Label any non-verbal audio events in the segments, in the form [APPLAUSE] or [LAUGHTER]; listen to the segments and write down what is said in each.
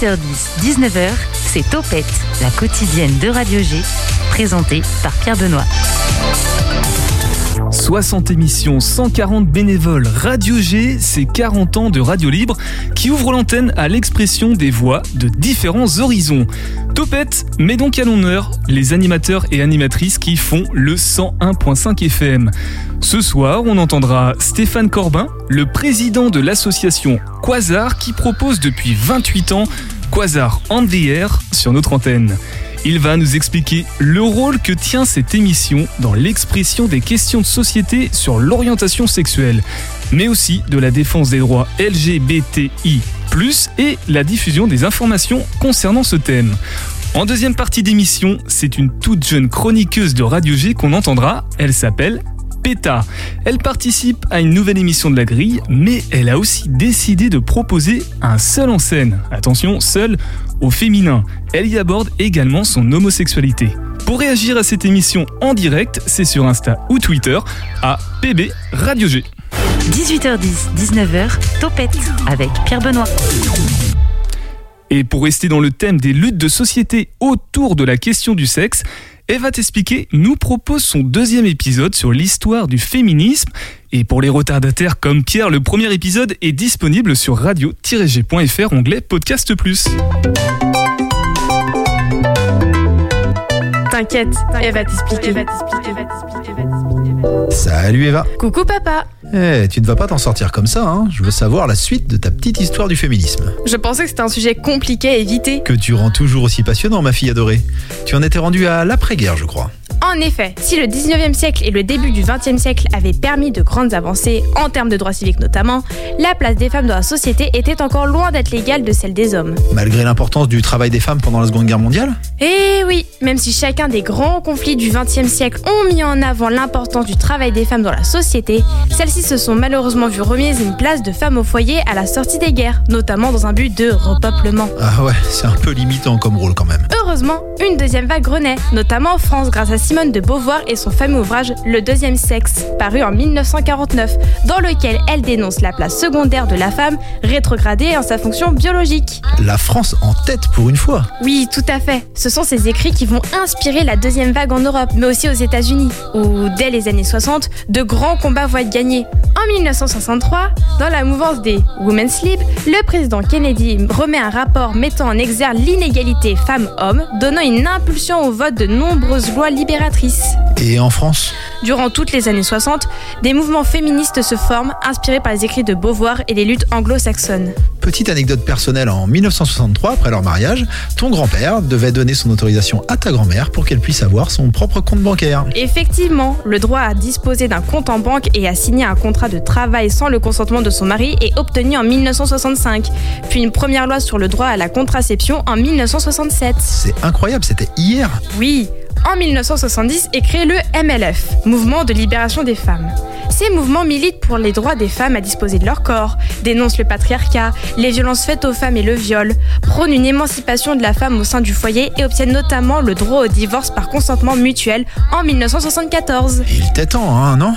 18h10, 19h, c'est Topette, la quotidienne de Radio G, présentée par Pierre Benoît. 60 émissions, 140 bénévoles. Radio G, c'est 40 ans de radio libre qui ouvre l'antenne à l'expression des voix de différents horizons. Topette met donc à l'honneur les animateurs et animatrices qui font le 101.5 FM. Ce soir, on entendra Stéphane Corbin, le président de l'association Quasar qui propose depuis 28 ans Quasar the Air sur notre antenne. Il va nous expliquer le rôle que tient cette émission dans l'expression des questions de société sur l'orientation sexuelle, mais aussi de la défense des droits LGBTI, et la diffusion des informations concernant ce thème. En deuxième partie d'émission, c'est une toute jeune chroniqueuse de Radio G qu'on entendra. Elle s'appelle PETA. Elle participe à une nouvelle émission de la grille, mais elle a aussi décidé de proposer un seul en scène. Attention, seul au féminin. Elle y aborde également son homosexualité. Pour réagir à cette émission en direct, c'est sur Insta ou Twitter à PB Radio G. 18h10, 19h, Topette avec Pierre Benoît. Et pour rester dans le thème des luttes de société autour de la question du sexe, Eva T'expliquer nous propose son deuxième épisode sur l'histoire du féminisme. Et pour les retardataires comme Pierre, le premier épisode est disponible sur radio-g.fr onglet Podcast Plus. T'inquiète, Eva t'expliquer. Salut Eva. Coucou papa. Eh, tu ne vas pas t'en sortir comme ça, hein Je veux savoir la suite de ta petite histoire du féminisme. Je pensais que c'était un sujet compliqué à éviter. Que tu rends toujours aussi passionnant, ma fille adorée. Tu en étais rendue à l'après-guerre, je crois. En effet, si le 19e siècle et le début du 20e siècle avaient permis de grandes avancées, en termes de droits civiques notamment, la place des femmes dans la société était encore loin d'être l'égale de celle des hommes. Malgré l'importance du travail des femmes pendant la Seconde Guerre mondiale Eh oui, même si chacun des grands conflits du 20e siècle ont mis en avant l'importance du travail des femmes dans la société, celles-ci se sont malheureusement vues remises une place de femmes au foyer à la sortie des guerres, notamment dans un but de repeuplement. Ah ouais, c'est un peu limitant comme rôle quand même. Heureusement, une deuxième vague renaît, notamment en France grâce à Simone de Beauvoir et son fameux ouvrage Le deuxième sexe, paru en 1949, dans lequel elle dénonce la place secondaire de la femme, rétrogradée en sa fonction biologique. La France en tête pour une fois. Oui, tout à fait. Ce sont ces écrits qui vont inspirer la deuxième vague en Europe, mais aussi aux États-Unis, où dès les années 60, de grands combats vont être gagnés. En 1963, dans la mouvance des Women's Lib, le président Kennedy remet un rapport mettant en exergue l'inégalité femmes-hommes, donnant une impulsion au vote de nombreuses lois Et en France Durant toutes les années 60, des mouvements féministes se forment, inspirés par les écrits de Beauvoir et les luttes anglo-saxonnes. Petite anecdote personnelle, en 1963, après leur mariage, ton grand-père devait donner son autorisation à ta grand-mère pour qu'elle puisse avoir son propre compte bancaire. Effectivement, le droit à disposer d'un compte en banque et à signer un contrat de travail sans le consentement de son mari est obtenu en 1965, puis une première loi sur le droit à la contraception en 1967. C'est incroyable, c'était hier Oui, en 1970 est créé le MLF, Mouvement de libération des femmes. Ces mouvements militent pour les droits des femmes à disposer de leur corps, dénoncent le patriarcat, les violences faites aux femmes et le viol, prônent une émancipation de la femme au sein du foyer et obtiennent notamment le droit au divorce par consentement mutuel en 1974. Il était temps, hein, non?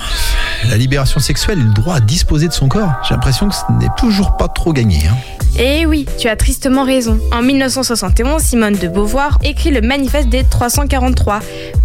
La libération sexuelle et le droit à disposer de son corps, j'ai l'impression que ce n'est toujours pas trop gagné. Hein. Eh oui, tu as tristement raison. En 1971, Simone de Beauvoir écrit le manifeste des 343,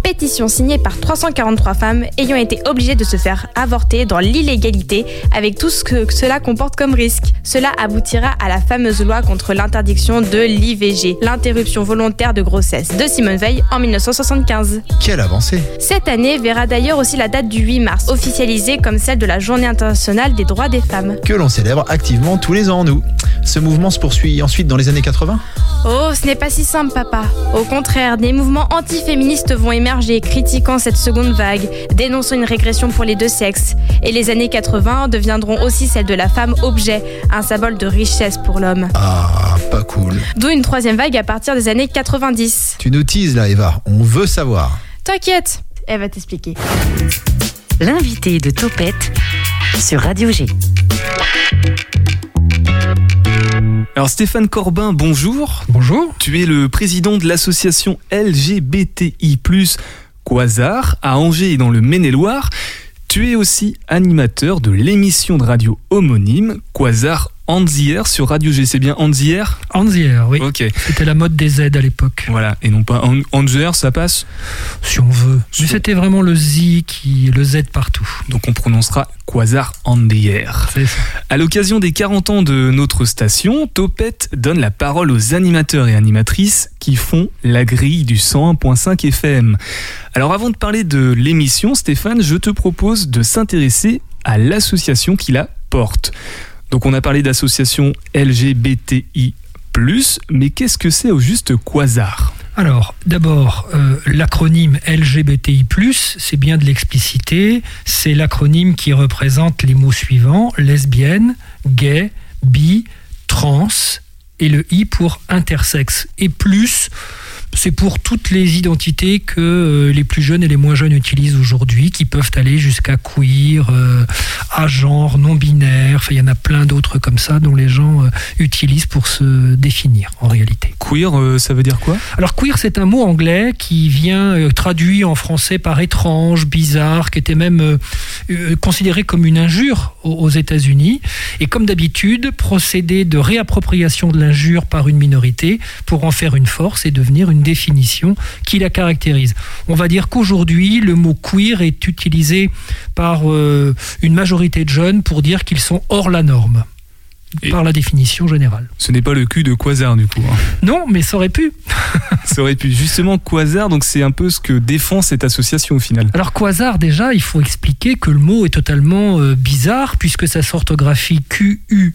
pétition signée par 343 femmes ayant été obligées de se faire avorter dans l'illégalité avec tout ce que cela comporte comme risque. Cela aboutira à la fameuse loi contre l'interdiction de l'IVG, l'interruption volontaire de grossesse de Simone Veil en 1975. Quelle avancée Cette année verra d'ailleurs aussi la date du 8 mars, officialisée comme celle de la Journée internationale des droits des femmes. Que l'on célèbre activement tous les ans, nous. Ce mouvement se poursuit ensuite dans les années 80 Oh, ce n'est pas si simple, papa. Au contraire, des mouvements antiféministes vont émerger, critiquant cette seconde vague, dénonçant une régression pour les deux sexes. Et les années 80 deviendront aussi celles de la femme objet, un symbole de richesse pour l'homme. Ah, pas cool. D'où une troisième vague à partir des années 90. Tu nous teases là, Eva. On veut savoir. T'inquiète, elle va t'expliquer. L'invité de Topette sur Radio G. Alors Stéphane Corbin, bonjour. Bonjour. Tu es le président de l'association LGBTI+, Quasar, à Angers et dans le Maine-et-Loire. Tu es aussi animateur de l'émission de radio homonyme Quasar Anzier sur Radio G. C'est bien Anzier Anzier, oui. Ok. C'était la mode des Z à l'époque. Voilà, et non pas Anzier, ça passe Si on veut. Mais c'était vraiment le Z qui, le Z partout. Donc on prononcera Quasar Anzier. C'est ça. À l'occasion des 40 ans de notre station, Topette donne la parole aux animateurs et animatrices qui font la grille du 101.5 FM. Alors avant de parler de l'émission, Stéphane, je te propose de s'intéresser à l'association qui la porte. Donc on a parlé d'association LGBTI+, mais qu'est-ce que c'est au juste Quasar? Alors, d'abord, euh, l'acronyme LGBTI, c'est bien de l'expliciter. C'est l'acronyme qui représente les mots suivants lesbienne, gay, bi, trans, et le I pour intersexe. Et plus, c'est pour toutes les identités que euh, les plus jeunes et les moins jeunes utilisent aujourd'hui, qui peuvent aller jusqu'à queer, euh, à genre, non binaire. Enfin, il y en a plein d'autres comme ça dont les gens euh, utilisent pour se définir en réalité. Queer, ça veut dire quoi? Alors queer, c'est un mot anglais qui vient traduit en français par étrange, bizarre, qui était même considéré comme une injure aux États-Unis. Et comme d'habitude, procédé de réappropriation de l'injure par une minorité pour en faire une force et devenir une définition qui la caractérise. On va dire qu'aujourd'hui, le mot queer est utilisé par euh, une majorité de jeunes pour dire qu'ils sont hors la norme. par la définition générale. Ce n'est pas le cul de Quasar du coup. Hein. Non, mais ça aurait pu. [LAUGHS] ça aurait pu. Justement, Quasar, donc c'est un peu ce que défend cette association au final. Alors Quasar, déjà, il faut expliquer que le mot est totalement euh, bizarre puisque sa orthographie Q-U-A-Z-A-R,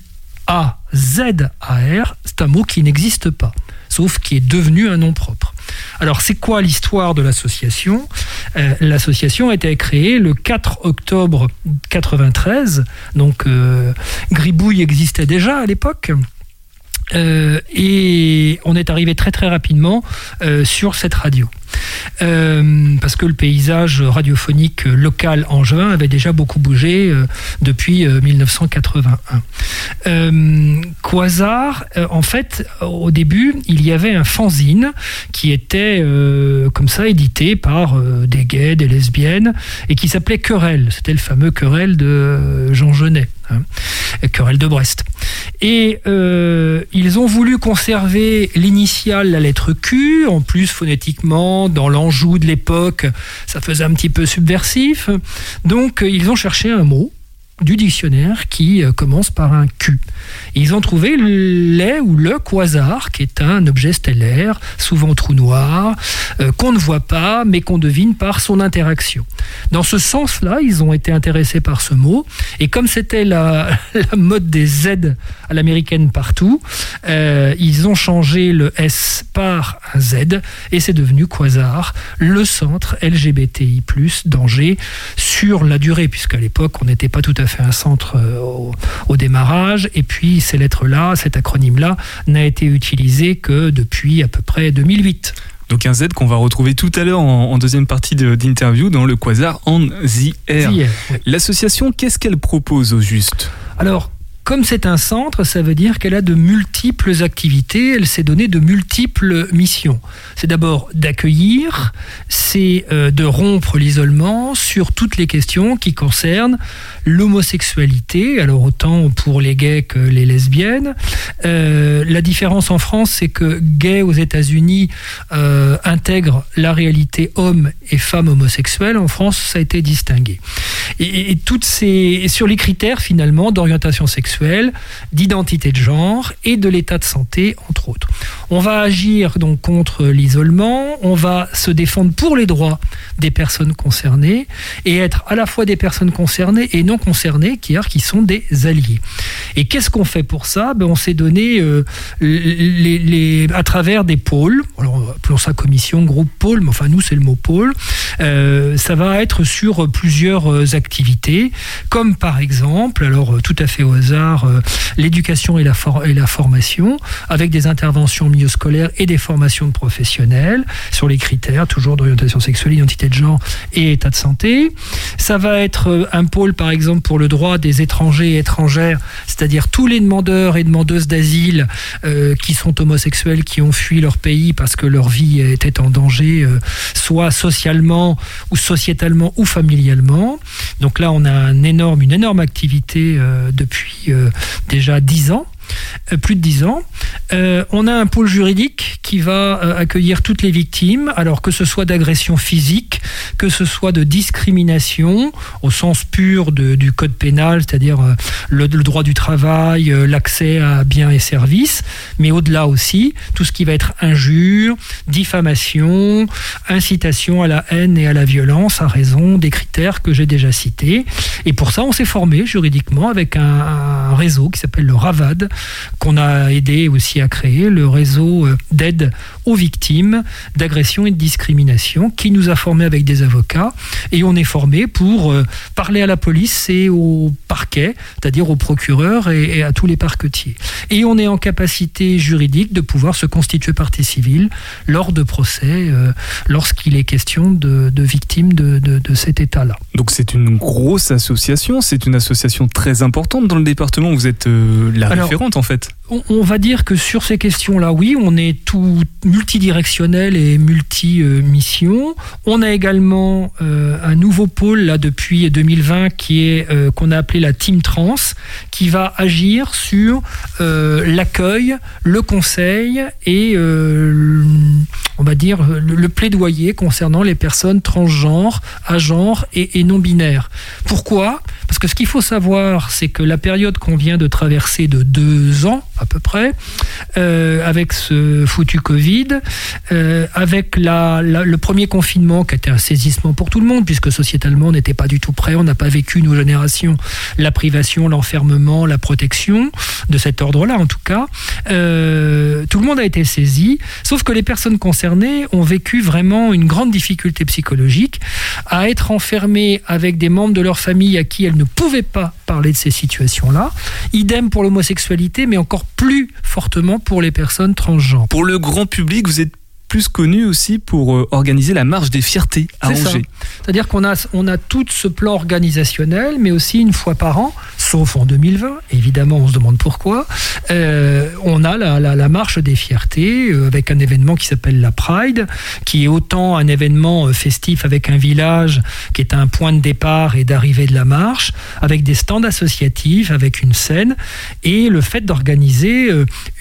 c'est un mot qui n'existe pas sauf qui est devenu un nom propre. Alors, c'est quoi l'histoire de l'association? Euh, L'association a été créée le 4 octobre 93, donc euh, Gribouille existait déjà à l'époque. Euh, et on est arrivé très très rapidement sur cette radio. Euh, parce que le paysage radiophonique local en juin avait déjà beaucoup bougé euh, depuis 1981. Euh, Quasar, en fait, au début, il y avait un fanzine qui était comme ça édité par des gays, des lesbiennes, et qui s'appelait Querelle. C'était le fameux Querelle de Jean Genet. Hein, querelle de Brest. Et ils ont voulu conserver l'initiale, la lettre Q, en plus phonétiquement dans l'Anjou de l'époque, ça faisait un petit peu subversif. Donc ils ont cherché un mot du dictionnaire qui euh, commence par un Q. Ils ont trouvé les ou le quasar, qui est un objet stellaire, souvent trou noir, euh, qu'on ne voit pas, mais qu'on devine par son interaction. Dans ce sens-là, ils ont été intéressés par ce mot, et comme c'était la, [LAUGHS] mode des Z à l'américaine partout, euh, ils ont changé le S par un Z, et c'est devenu quasar, le centre LGBTI+, d'Angers, sur la durée, puisqu'à l'époque, on n'était pas tout à fait un centre euh, au, démarrage. Et puis ces lettres-là, cet acronyme-là, n'a été utilisé que depuis à peu près 2008. Donc un Z qu'on va retrouver tout à l'heure en, deuxième partie d'interview dans le Quasar en the Air. L'association, qu'est-ce qu'elle propose au juste? Alors, comme c'est un centre, ça veut dire qu'elle a de multiples activités, elle s'est donné de multiples missions. C'est d'abord d'accueillir, c'est euh, de rompre l'isolement sur toutes les questions qui concernent l'homosexualité, alors autant pour les gays que les lesbiennes. Euh, la différence en France, c'est que gay aux États-Unis euh, intègre la réalité homme et femme homosexuelle. En France, ça a été distingué. Et, toutes ces, sur les critères finalement d'orientation sexuelle d'identité de genre et de l'état de santé, entre autres. On va agir donc contre l'isolement, on va se défendre pour les droits des personnes concernées et être à la fois des personnes concernées et non concernées, qui, qui sont des alliés. Et qu'est-ce qu'on fait pour ça? Ben, On s'est donné euh, à travers des pôles, alors appelons ça commission, groupe pôle, mais enfin nous c'est le mot pôle, euh, ça va être sur plusieurs euh, activités, comme par exemple, alors tout à fait au hasard, euh, l'éducation et, la et la formation, avec des interventions milieu scolaire et des formations de professionnels sur les critères, toujours d'orientation sexuelle, identité de genre et état de santé. Ça va être euh, un pôle, par exemple, pour le droit des étrangers et étrangères, c'est-à-dire tous les demandeurs et demandeuses d'asile euh, qui sont homosexuels, qui ont fui leur pays parce que leur vie était en danger, soit socialement ou sociétalement ou familialement. Donc là, on a un énorme, une énorme activité depuis déjà dix ans plus de dix ans. on a un pôle juridique qui va accueillir toutes les victimes, alors que ce soit d'agression physique, que ce soit de discrimination au sens pur du code pénal, c'est-à-dire le, le, droit du travail, l'accès à biens et services, mais au-delà aussi tout ce qui va être injure, diffamation, incitation à la haine et à la violence à raison des critères que j'ai déjà cités. Et pour ça, on s'est formé juridiquement avec un, réseau qui s'appelle le RAVAD, qu'on a aidé aussi à créer, le réseau euh, d'aide aux victimes d'agression et de discrimination, qui nous a formés avec des avocats. Et on est formé pour euh, parler à la police et au parquet, c'est-à-dire aux procureurs et, à tous les parquetiers. Et on est en capacité juridique de pouvoir se constituer partie civile lors de procès, euh, lorsqu'il est question de, victimes de, cet état-là. Donc c'est une grosse association, c'est une association très importante dans le département. Vous êtes euh, la en fait. On, va dire que sur ces questions-là, oui, on est tout multidirectionnel et multi-mission. On a également euh, un nouveau pôle là depuis 2020 qui est qu'on a appelé la Team Trans, qui va agir sur l'accueil, le conseil et on va dire, le, plaidoyer concernant les personnes transgenres, agenres et, et non-binaires. Pourquoi? Parce que ce qu'il faut savoir, c'est que la période qu'on vient de traverser de deux ans, à peu près, euh, avec ce foutu Covid, euh, avec la, le premier confinement qui a été un saisissement pour tout le monde, puisque sociétalement on n'était pas du tout prêt, on n'a pas vécu, nos générations, la privation, l'enfermement, la protection, de cet ordre-là en tout cas. Euh, tout le monde a été saisi, sauf que les personnes concernées ont vécu vraiment une grande difficulté psychologique à être enfermées avec des membres de leur famille à qui elles ne pouvaient pas parler de ces situations-là. Idem pour l'homosexualité, mais encore plus fortement pour les personnes transgenres. Pour le grand public, vous êtes plus connu aussi pour euh, organiser la marche des fiertés à Angers. C'est-à-dire qu'on a, on a tout ce plan organisationnel, mais aussi une fois par an, sauf en 2020, évidemment on se demande pourquoi, euh, on a la, marche des fiertés euh, avec un événement qui s'appelle la Pride, qui est autant un événement festif avec un village qui est un point de départ et d'arrivée de la marche, avec des stands associatifs, avec une scène, et le fait d'organiser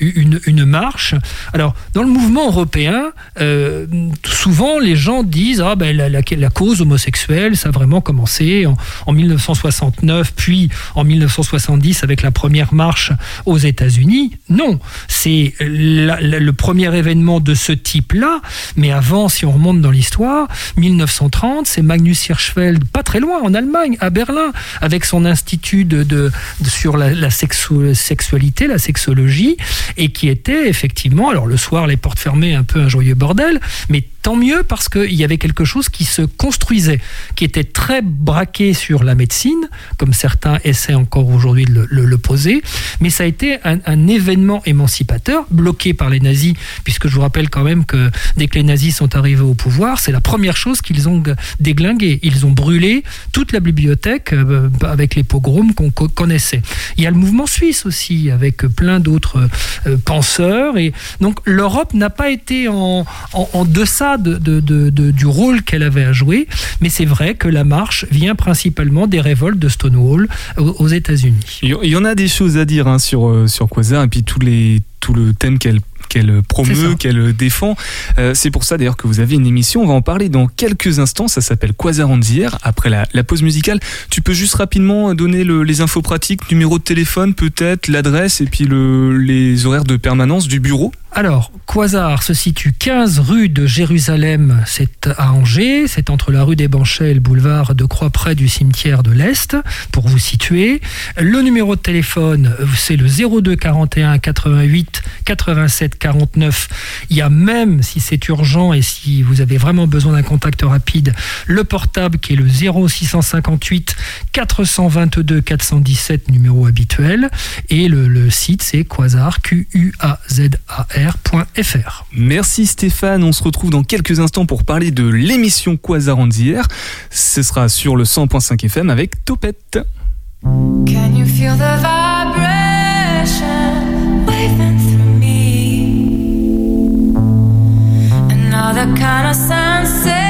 une, marche. Alors, dans le mouvement européen, euh, souvent les gens disent ah ben la, cause homosexuelle ça a vraiment commencé en, 1969 puis en 1970 avec la première marche aux États-Unis. Non, c'est le premier événement de ce type-là. Mais avant, si on remonte dans l'histoire, 1930, c'est Magnus Hirschfeld, pas très loin, en Allemagne, à Berlin, avec son institut de, sur la, sexualité, la sexologie, et qui était effectivement, alors le soir les portes fermées, un peu un joyeux bordel, mais tant mieux parce qu'il y avait quelque chose qui se construisait, qui était très braqué sur la médecine, comme certains essaient encore aujourd'hui de le, poser, mais ça a été un, événement émancipateur, bloqué par les nazis, puisque je vous rappelle quand même que dès que les nazis sont arrivés au pouvoir, c'est la première chose qu'ils ont déglingué. Ils ont brûlé toute la bibliothèque euh, avec les pogroms qu'on connaissait. Il y a le mouvement suisse aussi, avec plein d'autres euh, penseurs, et donc l'Europe n'a pas été en deçà de, du rôle qu'elle avait à jouer, mais c'est vrai que la marche vient principalement des révoltes de Stonewall aux, États-Unis. Il y en a des choses à dire hein, sur, euh, sur Quasar et puis tous les, tout le thème qu'elle qu'elle promeut, qu'elle défend. Euh, c'est pour ça d'ailleurs que vous avez une émission, on va en parler dans quelques instants, ça s'appelle Quasar d'hier, après la, pause musicale. Tu peux juste rapidement donner les infos pratiques, numéro de téléphone peut-être, l'adresse et puis le, les horaires de permanence du bureau alors, Quasar se situe 15 rue de Jérusalem, c'est à Angers, c'est entre la rue des Banchets et le boulevard de Croix près du cimetière de l'Est, pour vous situer. Le numéro de téléphone, c'est le 02 41 88 87 49. Il y a même, si c'est urgent et si vous avez vraiment besoin d'un contact rapide, le portable qui est le 0658 422 417, numéro habituel. Et le, site, c'est Quasar, Q-U-A-Z-A-R Merci Stéphane, on se retrouve dans quelques instants pour parler de l'émission Quasar d'hier. Ce sera sur le 100.5 FM avec Topette. Can you feel the vibration kind of sensation.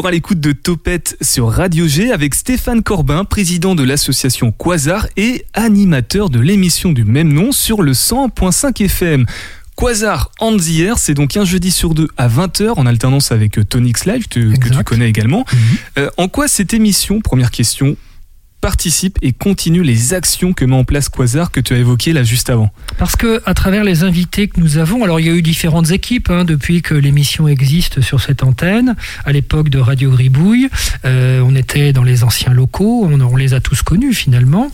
Toujours à l'écoute de Topette sur Radio G avec Stéphane Corbin, président de l'association Quasar et animateur de l'émission du même nom sur le 100.5 FM. Quasar on the Air, c'est donc un jeudi sur deux à 20h en alternance avec euh, Tonix Live que, que tu connais également. Mhm. Euh, en quoi cette émission, première question, participe et continue les actions que met en place Quasar que tu as évoquées là juste avant Parce que à travers les invités que nous avons, alors il y a eu différentes équipes hein, depuis que l'émission existe sur cette antenne. À l'époque de Radio Gribouille, euh, on était dans les anciens locaux, on, les a tous connus finalement.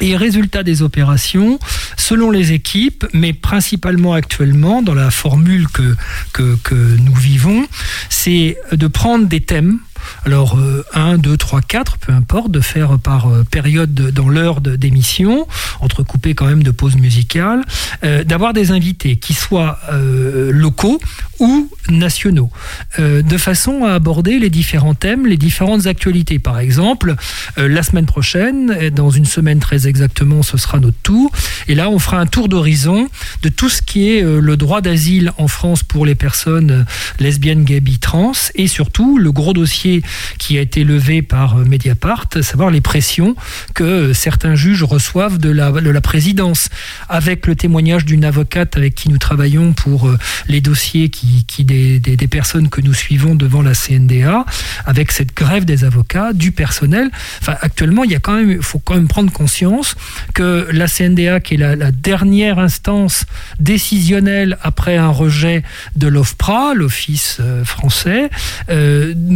Et résultat des opérations, selon les équipes, mais principalement actuellement dans la formule que, que nous vivons, c'est de prendre des thèmes. Alors, 1, 2, 3, 4, peu importe, de faire par euh, période de- dans l'heure d'émission, entrecoupé quand même de pauses musicales, euh, d'avoir des invités qui soient euh, locaux ou nationaux, de façon à aborder les différents thèmes, les différentes actualités. Par exemple, la semaine prochaine, dans une semaine très exactement, ce sera notre tour. Et là, on fera un tour d'horizon de tout ce qui est le droit d'asile en France pour les personnes lesbiennes, gays, trans, et surtout le gros dossier qui a été levé par euh, Mediapart, à savoir les pressions que certains juges reçoivent de la, de la présidence, avec le témoignage d'une avocate avec qui nous travaillons pour euh, les dossiers qui, des, des- personnes que nous suivons devant la CNDA, avec cette grève des avocats, du personnel. Enfin, actuellement, il y a quand même, faut quand même prendre conscience que la CNDA, qui est la, dernière instance décisionnelle après un rejet de l'OFPRA, l'Office euh, français,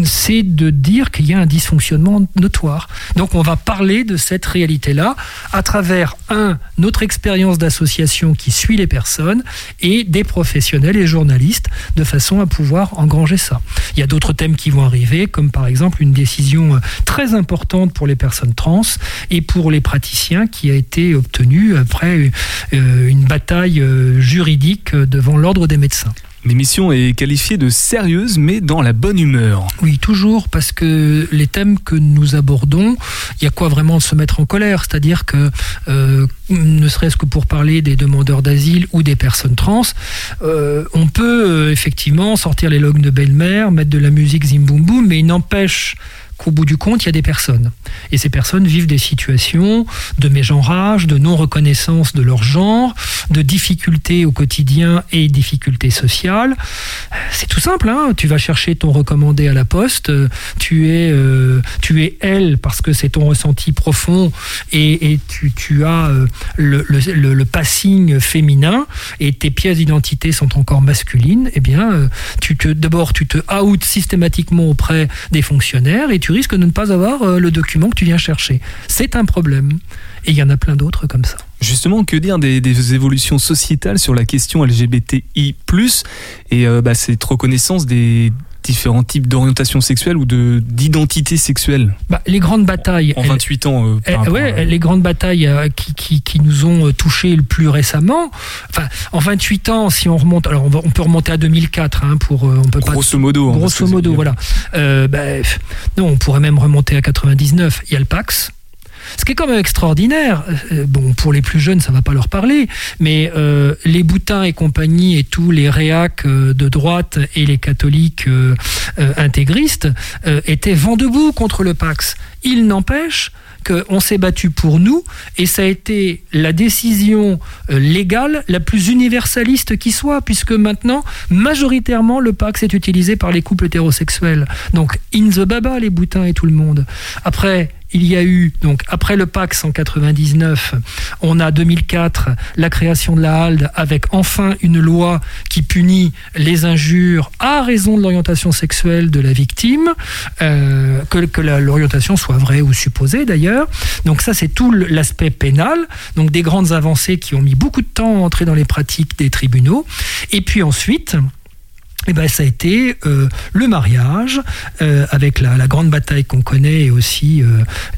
c'est de dire qu'il y a un dysfonctionnement notoire. Donc on va parler de cette réalité-là à travers, un, notre expérience d'association qui suit les personnes et des professionnels et journalistes de façon à pouvoir engranger ça. Il y a d'autres thèmes qui vont arriver, comme par exemple une décision euh, très importante pour les personnes trans et pour les praticiens qui a été obtenue après euh, une bataille euh, juridique devant l'ordre des médecins. L'émission est qualifiée de sérieuse mais dans la bonne humeur. Oui, toujours, parce que les thèmes que nous abordons, il y a quoi vraiment se mettre en colère? C'est-à-dire que, euh, ne serait-ce que pour parler des demandeurs d'asile ou des personnes trans, euh, on peut euh, effectivement sortir les logs de belle-mère, mettre de la musique zim boum boum, mais il n'empêche qu'au bout du compte, il y a des personnes. Et ces personnes vivent des situations de mégenrage, de non-reconnaissance de leur genre, de difficultés au quotidien et difficultés sociales. C'est tout simple, hein tu vas chercher ton recommandé à la poste, tu es, euh, tu es elle parce que c'est ton ressenti profond et, tu, tu as euh, le, le, le- le passing féminin et tes pièces d'identité sont encore masculines, eh bien, euh, tu te, d'abord, tu te out systématiquement auprès des fonctionnaires et tu risques de ne pas avoir euh, le document que tu viens chercher. C'est un problème. Et il y en a plein d'autres comme ça. Justement, que dire des, évolutions sociétales sur la question LGBTI+, et euh, bah, cette reconnaissance des différents types d'orientation sexuelle ou de d'identité sexuelle Bah, les grandes batailles. en elles- 28 ans euh, ouais, à- les grandes batailles euh, qui, qui, qui nous ont euh, touchés le plus récemment. Enfin, en 28 ans, si on remonte, alors on, va- on peut remonter à 2004 hein, pour, euh, on peut pas Grosso modo. hein, parce grosso modo, c'est- voilà. Euh, bah, non, on pourrait même remonter à 99. Il y a le Pax. Ce qui est quand même extraordinaire, euh, bon, pour les plus jeunes, ça va pas leur parler, mais euh, les Boutins et compagnie et tous les réacs euh, de droite et les catholiques euh, euh, intégristes euh, étaient vent debout contre le Pax. Il n'empêche qu'on s'est battu pour nous et ça a été la décision euh, légale la plus universaliste qui soit, puisque maintenant, majoritairement, le Pax est utilisé par les couples hétérosexuels. Donc, in the baba, les boutins et tout le monde. Après, il y a eu, donc après le Pax en 99, on a 2004 la création de la HALD avec enfin une loi qui punit les injures à raison de l'orientation sexuelle de la victime, euh, que, l'orientation soit vraie ou supposée d'ailleurs. Donc ça c'est tout l'aspect pénal, donc des grandes avancées qui ont mis beaucoup de temps à entrer dans les pratiques des tribunaux. Et puis ensuite, eh ben, ça a été euh, le mariage, euh, avec la, la grande bataille qu'on connaît et aussi euh,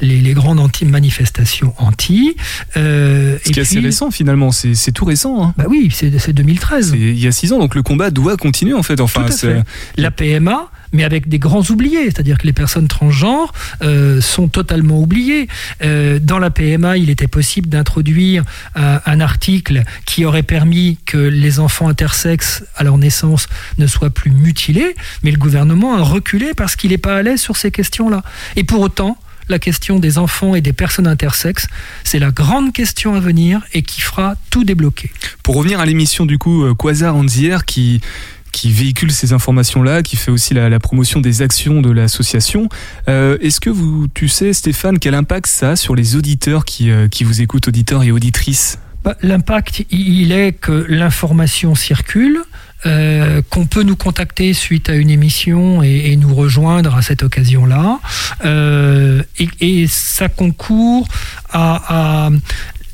les, les grandes anti manifestations anti. Ce qui est assez récent finalement, c'est tout récent. hein. Bah oui, c'est c'est 2013. C'est il y a 6 ans, donc le combat doit continuer en fait. Enfin, Tout à fait. La PMA, mais avec des grands oubliés, c'est-à-dire que les personnes transgenres euh, sont totalement oubliées. Euh, dans la PMA, il était possible d'introduire un, un article qui aurait permis que les enfants intersexes à leur naissance ne soient plus mutilés, mais le gouvernement a reculé parce qu'il n'est pas à l'aise sur ces questions-là. Et pour autant, la question des enfants et des personnes intersexes, c'est la grande question à venir et qui fera tout débloquer. Pour revenir à l'émission du coup euh, Quasar Anzier qui qui véhicule ces informations-là, qui fait aussi la, promotion des actions de l'association. Euh, Est-ce que vous, tu sais, Stéphane, quel impact ça a sur les auditeurs qui, euh, qui vous écoutent, auditeurs et auditrices? Bah, L'impact, il est que l'information circule, euh, qu'on peut nous contacter suite à une émission et, nous rejoindre à cette occasion-là. Et, ça concourt à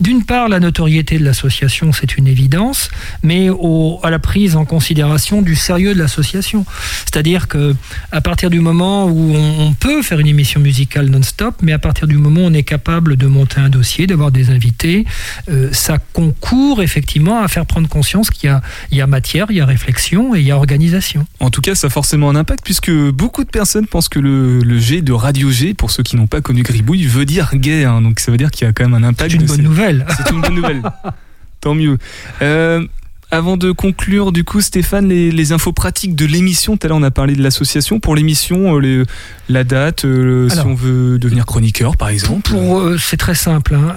d'une part, la notoriété de l'association, c'est une évidence, mais au, à la prise en considération du sérieux de l'association. C'est-à-dire que à partir du moment où on, on peut faire une émission musicale non-stop, mais à partir du moment où on est capable de monter un dossier, d'avoir des invités, euh, ça concourt effectivement à faire prendre conscience qu'il y a, il y a matière, il y a réflexion et il y a organisation. En tout cas, ça a forcément un impact puisque beaucoup de personnes pensent que le, le G de Radio G, pour ceux qui n'ont pas connu Gribouille, veut dire gay. hein. donc ça veut dire qu'il y a quand même un impact. C'est une bonne ces- nouvelle. C'est une bonne nouvelle. Tant mieux. Euh, avant de conclure, du coup, Stéphane, les, les infos pratiques de l'émission. Tout à l'heure, on a parlé de l'association. Pour l'émission, euh, la date, euh, si on veut devenir chroniqueur, par exemple. Pour, c'est très simple. hein.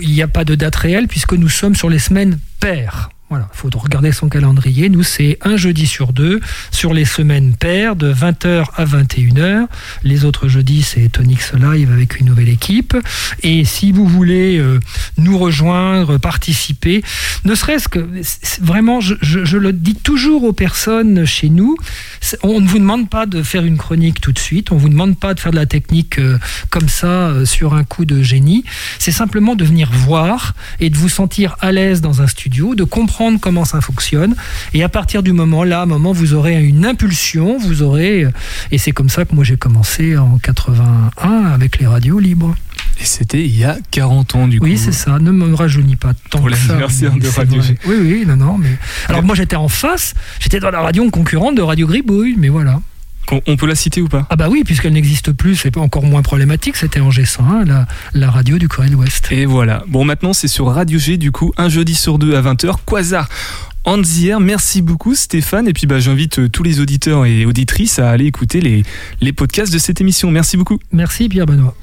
Il n'y a pas de date réelle puisque nous sommes sur les semaines paires. Voilà, il faut regarder son calendrier. Nous, c'est un jeudi sur deux sur les semaines paires de 20h à 21h. Les autres jeudis, c'est Tonix Live avec une nouvelle équipe. Et si vous voulez euh, nous rejoindre, participer, ne serait-ce que vraiment, je, je- le dis toujours aux personnes chez nous, on ne vous demande pas de faire une chronique tout de suite, on vous demande pas de faire de la technique euh, comme ça euh, sur un coup de génie. C'est simplement de venir voir et de vous sentir à l'aise dans un studio, de comprendre comment ça fonctionne. Et à partir du moment là, à un moment, vous aurez une impulsion, vous aurez. euh, Et c'est comme ça que moi j'ai commencé en 81 avec les radios libres. Et c'était il y a 40 ans, du coup. Oui, c'est ça. Ne me rajeunis pas tant Pour que ça. de Radio. G. Oui, oui, non, non. Mais alors moi j'étais en face. J'étais dans la radio concurrente de Radio Gribouille, mais voilà. On peut la citer ou pas? Ah bah oui, puisqu'elle n'existe plus, c'est pas encore moins problématique. C'était en G101, la, la radio du Corée de l'Ouest. Et voilà. Bon, maintenant, c'est sur Radio G, du coup, un jeudi sur deux à 20h. Quasar. Anzier, merci beaucoup Stéphane et puis bah, j'invite euh, tous les auditeurs et auditrices à aller écouter les, les podcasts de cette émission. Merci beaucoup. Merci Pierre Benoît.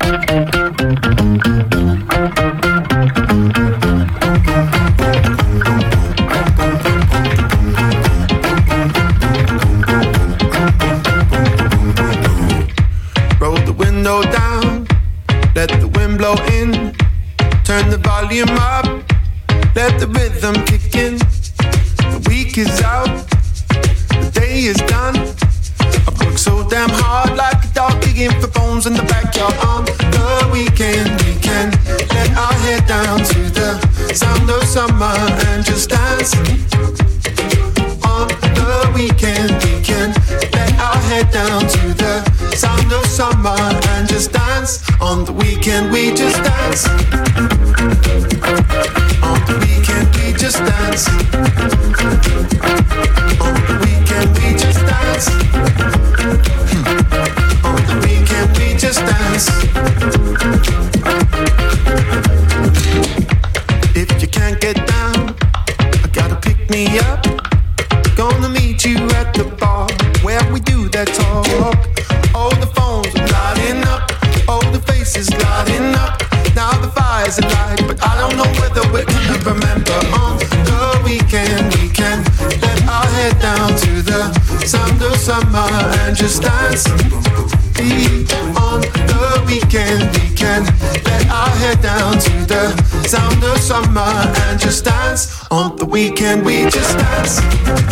Blow in. Turn the volume up, let the rhythm kick in. The week is out, the day is done. I've worked so damn hard like a dog digging for bones in the backyard. On the weekend, we can let our head down to the sound of summer and just dance on the weekend we can let our head down to the sound of summer and just dance on the weekend. We just dance. On the weekend we just dance weekend, we just dance.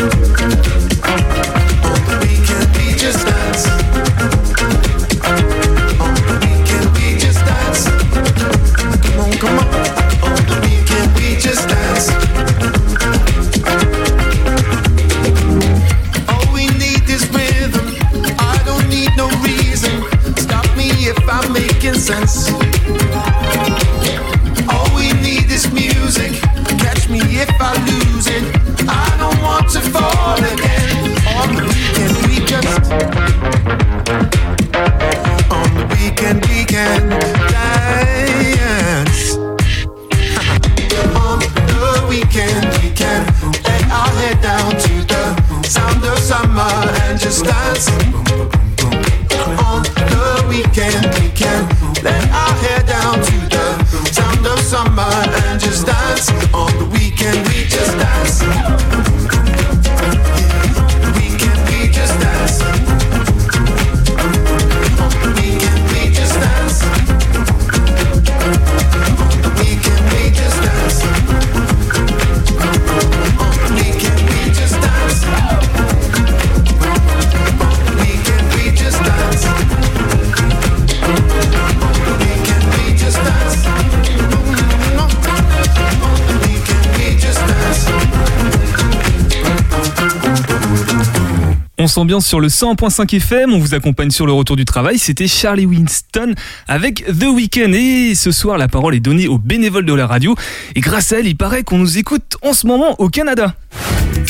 S'ambiance sur le 100.5 FM, on vous accompagne sur le retour du travail. C'était Charlie Winston avec The Weeknd. Et ce soir, la parole est donnée aux bénévoles de la radio. Et grâce à elle, il paraît qu'on nous écoute en ce moment au Canada.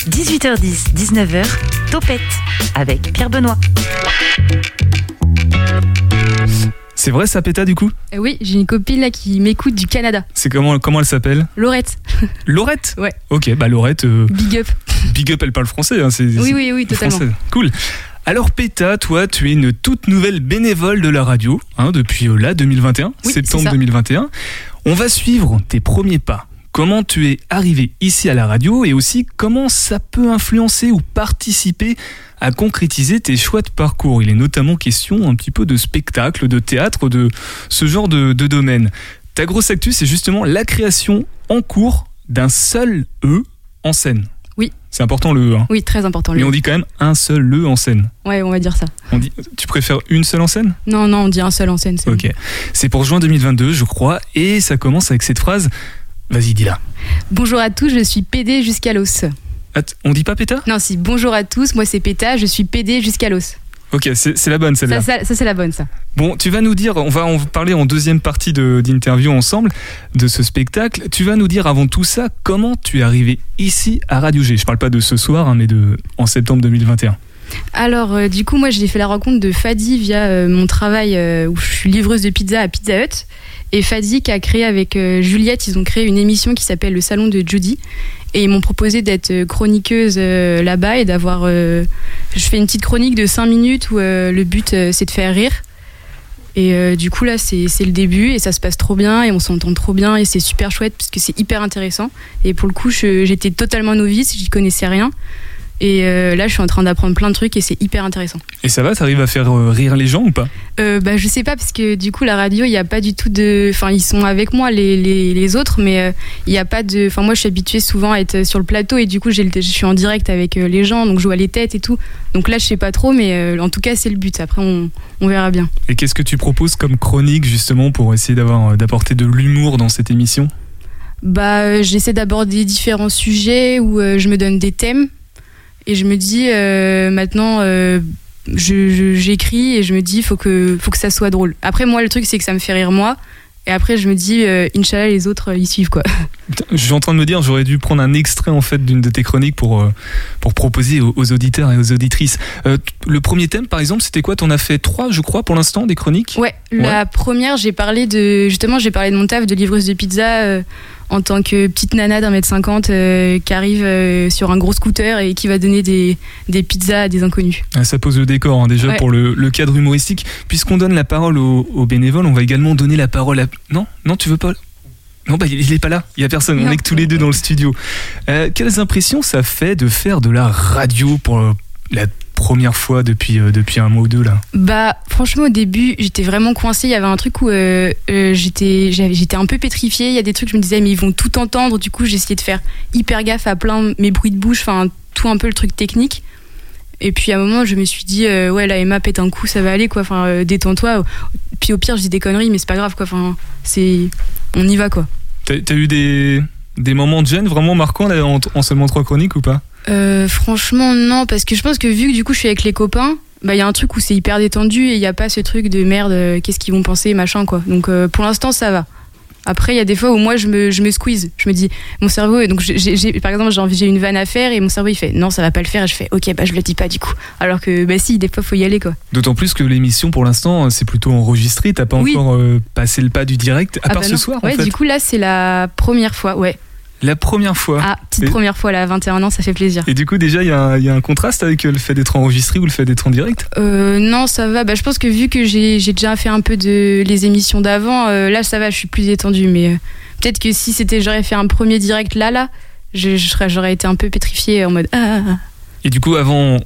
18h10, 19h, Topette avec Pierre Benoît. C'est vrai ça, Péta, du coup Euh, Oui, j'ai une copine là qui m'écoute du Canada. C'est comment, comment elle s'appelle Laurette, [LAUGHS] Laurette Ouais. Ok, bah Laurette, euh, big up. [LAUGHS] big up, elle parle français. Hein, c'est, Oui, oui, oui, totalement. française. Cool. Alors Péta, toi, tu es une toute nouvelle bénévole de la radio hein, depuis euh, là 2021, Oui, septembre c'est ça. 2021. On va suivre tes premiers pas. Comment tu es arrivé ici à la radio et aussi comment ça peut influencer ou participer à concrétiser tes choix de parcours. Il est notamment question un petit peu de spectacle, de théâtre, de ce genre de, de domaine. Ta grosse actu, c'est justement la création en cours d'un seul E en scène. Oui. C'est important le E. Hein. Oui, très important. Mais le- on dit quand même un seul E en scène. Ouais, on va dire ça. On dit, tu préfères une seule en scène? Non, non, on dit un seul en scène. c'est Ok. C'est pour juin 2022, je crois, et ça commence avec cette phrase. Vas-y, dis-la. bon. Bonjour à tous, je suis PD jusqu'à l'os. Att- On dit pas péta? Non, si bonjour à tous, moi c'est Péta, je suis PD jusqu'à l'os. Ok, c'est la bonne celle-là. Ça, ça, ça, c'est la bonne, ça. Bon, tu vas nous dire, on va en parler en deuxième partie de- d'interview ensemble de ce spectacle. Tu vas nous dire avant tout ça comment tu es arrivé ici à Radio G. Je parle pas de ce soir, hein, mais de en septembre 2021. Alors, euh, du coup, moi j'ai fait la rencontre de Fadi via euh, mon travail euh, où je suis livreuse de pizza à Pizza Hut. Et Fadi qui a créé avec Juliette, ils ont créé une émission qui s'appelle Le Salon de Judy. Et ils m'ont proposé d'être chroniqueuse là-bas et d'avoir. je fais une petite chronique de 5 minutes où le but c'est de faire rire. Et du coup, là, c'est le début et ça se passe trop bien et on s'entend trop bien et c'est super chouette parce que c'est hyper intéressant. Et pour le coup, j'étais totalement novice, j'y connaissais rien. Et euh, là, je suis en train d'apprendre plein de trucs et c'est hyper intéressant. Et ça va, t'arrives à faire euh, rire les gens ou pas? Euh, bah, je sais pas parce que du coup, la radio, il n'y a pas du tout de. Enfin, ils sont avec moi, les, les, les autres, mais il n'y a pas de. Enfin, moi, je suis habituée souvent à être sur le plateau et du coup, le- je suis en direct avec les gens, donc je vois les têtes et tout. Donc là, je sais pas trop, mais en tout cas, c'est le but. Après, on, on verra bien. Et qu'est-ce que tu proposes comme chronique justement pour essayer d'avoir d'apporter de l'humour dans cette émission? Bah, j'essaie d'aborder différents sujets où je me donne des thèmes et je me dis euh, maintenant, euh, j'écris et je me dis faut que faut que ça soit drôle. Après moi, le truc c'est que ça me fait rire moi. Et après, je me dis, euh, Inch'Allah, les autres, euh, ils suivent quoi. [LAUGHS] Je suis en train de me dire, j'aurais dû prendre un extrait en fait d'une de tes chroniques pour, euh, pour proposer aux, aux auditeurs et aux auditrices. Euh, le premier thème, par exemple, c'était quoi? T'en as fait trois, je crois, pour l'instant, des chroniques? Ouais, la première, j'ai parlé de. Justement, j'ai parlé de mon taf de livreuse de pizza en tant que petite nana d'un mètre cinquante euh, qui arrive euh, sur un gros scooter et qui va donner des, des pizzas à des inconnus. Ah, Ça pose le décor hein, déjà Ouais. pour le, le cadre humoristique. Puisqu'on donne la parole aux, aux bénévoles, on va également donner la parole à. Non Non, tu veux pas Non, bah, il il est pas là. Il y a personne. On Non. est que tous les deux dans le studio. Euh, quelles impressions ça fait de faire de la radio pour la première fois depuis, euh, depuis un mois ou deux là Bah, franchement, au début, j'étais vraiment coincée. Il y avait un truc où euh, euh, j'étais j'avais- j'étais un peu pétrifiée. Il y a des trucs, je me disais, mais ils vont tout entendre. Du coup, j'essayais de faire hyper gaffe à plein mes bruits de bouche, enfin, tout un peu le truc technique. Et puis à un moment, je me suis dit, euh, ouais, la Emma pète un coup, ça va aller, quoi. Enfin, euh, détends-toi. Puis au pire, je dis des conneries, mais c'est pas grave, quoi. Enfin, c'est. On y va, quoi. T'as as eu des, des moments de gêne vraiment marquants là, en, en seulement trois chroniques ou pas? Euh, franchement, non, parce que je pense que vu que du coup je suis avec les copains, bah il y a un truc où c'est hyper détendu et il n'y a pas ce truc de merde, euh, qu'est-ce qu'ils vont penser, machin quoi. Donc euh, pour l'instant ça va. Après, il y a des fois où moi je me, je me squeeze. Je me dis, mon cerveau, donc par exemple, j'ai envie- j'ai une vanne à faire et mon cerveau il fait, non, ça va pas le faire. Et je fais, ok, bah je le dis pas du coup. Alors que, bah si, des fois faut y aller quoi. D'autant plus que l'émission pour l'instant c'est plutôt enregistré, t'as pas Oui. encore euh, passé le pas du direct, à Ah part bah ce non. soir Ouais, en fait. du coup là c'est la première fois, ouais. La première fois. Ah, petite Et- première fois là, à 21 ans, ça fait plaisir. Et du coup déjà il y, a un- il y a un contraste avec euh, le fait d'être enregistré ou le fait d'être en direct? Euh, non, ça va. Bah, je pense que vu que j'ai déjà fait un peu de les émissions d'avant, euh, là ça va, je suis plus détendue. Mais euh, peut-être que si c'était j'aurais fait un premier direct là, là, j'aurais été un peu pétrifiée en mode ah, ah, ah. Et du coup avant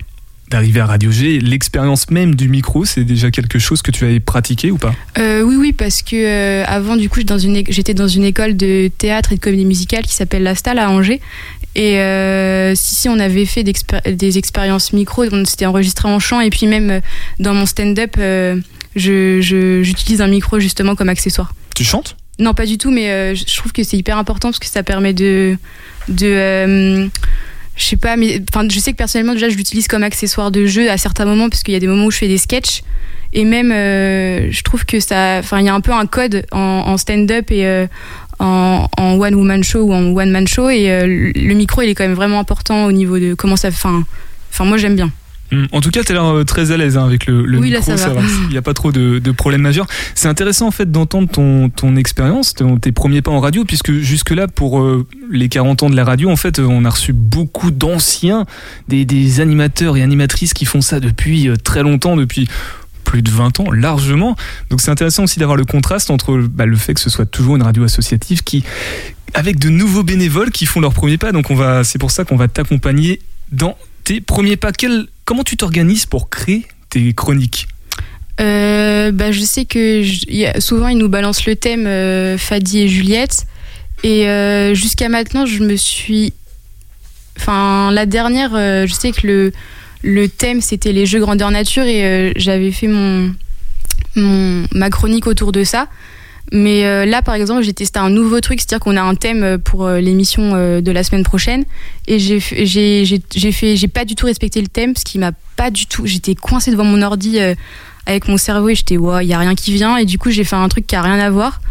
d'arriver à Radio G, l'expérience même du micro c'est déjà quelque chose que tu avais pratiqué ou pas? Euh, oui, oui, parce que euh, avant, du coup, j'étais dans une école de théâtre et de comédie musicale qui s'appelle La Stalle à Angers. Et euh, si, si, on avait fait des expériences micro, on s'était enregistré en chant. Et puis même dans mon stand-up, j'utilise un micro justement comme accessoire. Tu chantes? Non, pas du tout, mais je trouve que c'est hyper important parce que ça permet de, de, je sais pas, mais enfin, je sais que personnellement, déjà, je l'utilise comme accessoire de jeu à certains moments, parce qu'il y a des moments où je fais des sketchs. Et même, euh, je trouve que ça. Enfin, il y a un peu un code en, stand-up et euh, en, en one-woman show ou en one-man show. Et euh, le micro, il est quand même vraiment important au niveau de comment ça. Enfin, enfin moi, j'aime bien. Hum, En tout cas, tu as l'air euh, très à l'aise hein, avec le, le Oui, là, micro. ça va. Il n'y a pas trop de, de problèmes majeurs. C'est intéressant en fait d'entendre ton, ton expérience, tes premiers pas en radio, puisque jusque-là, pour euh, les 40 ans de la radio, en fait, on a reçu beaucoup d'anciens, des, des animateurs et animatrices qui font ça depuis euh, très longtemps, depuis plus de 20 ans, largement. Donc c'est intéressant aussi d'avoir le contraste entre bah, le fait que ce soit toujours une radio associative qui, avec de nouveaux bénévoles qui font leurs premiers pas. Donc on va, c'est pour ça qu'on va t'accompagner dans tes premiers pas. Quel, comment tu t'organises pour créer tes chroniques Euh, bah, je sais que souvent ils nous balancent le thème euh, Fadi et Juliette. Et euh, jusqu'à maintenant, je me suis. Enfin, la dernière, je sais que le, thème c'était les jeux grandeur nature et j'avais fait mon, ma chronique autour de ça. Mais euh, là, par exemple, j'ai testé un nouveau truc, c'est-à-dire qu'on a un thème pour euh, l'émission euh, de la semaine prochaine, et j'ai pas du tout respecté le thème, parce qu'il m'a pas du tout. J'étais coincée devant mon ordi euh, avec mon cerveau et j'étais ouais, il y a rien qui vient, et du coup j'ai fait un truc qui a rien à voir.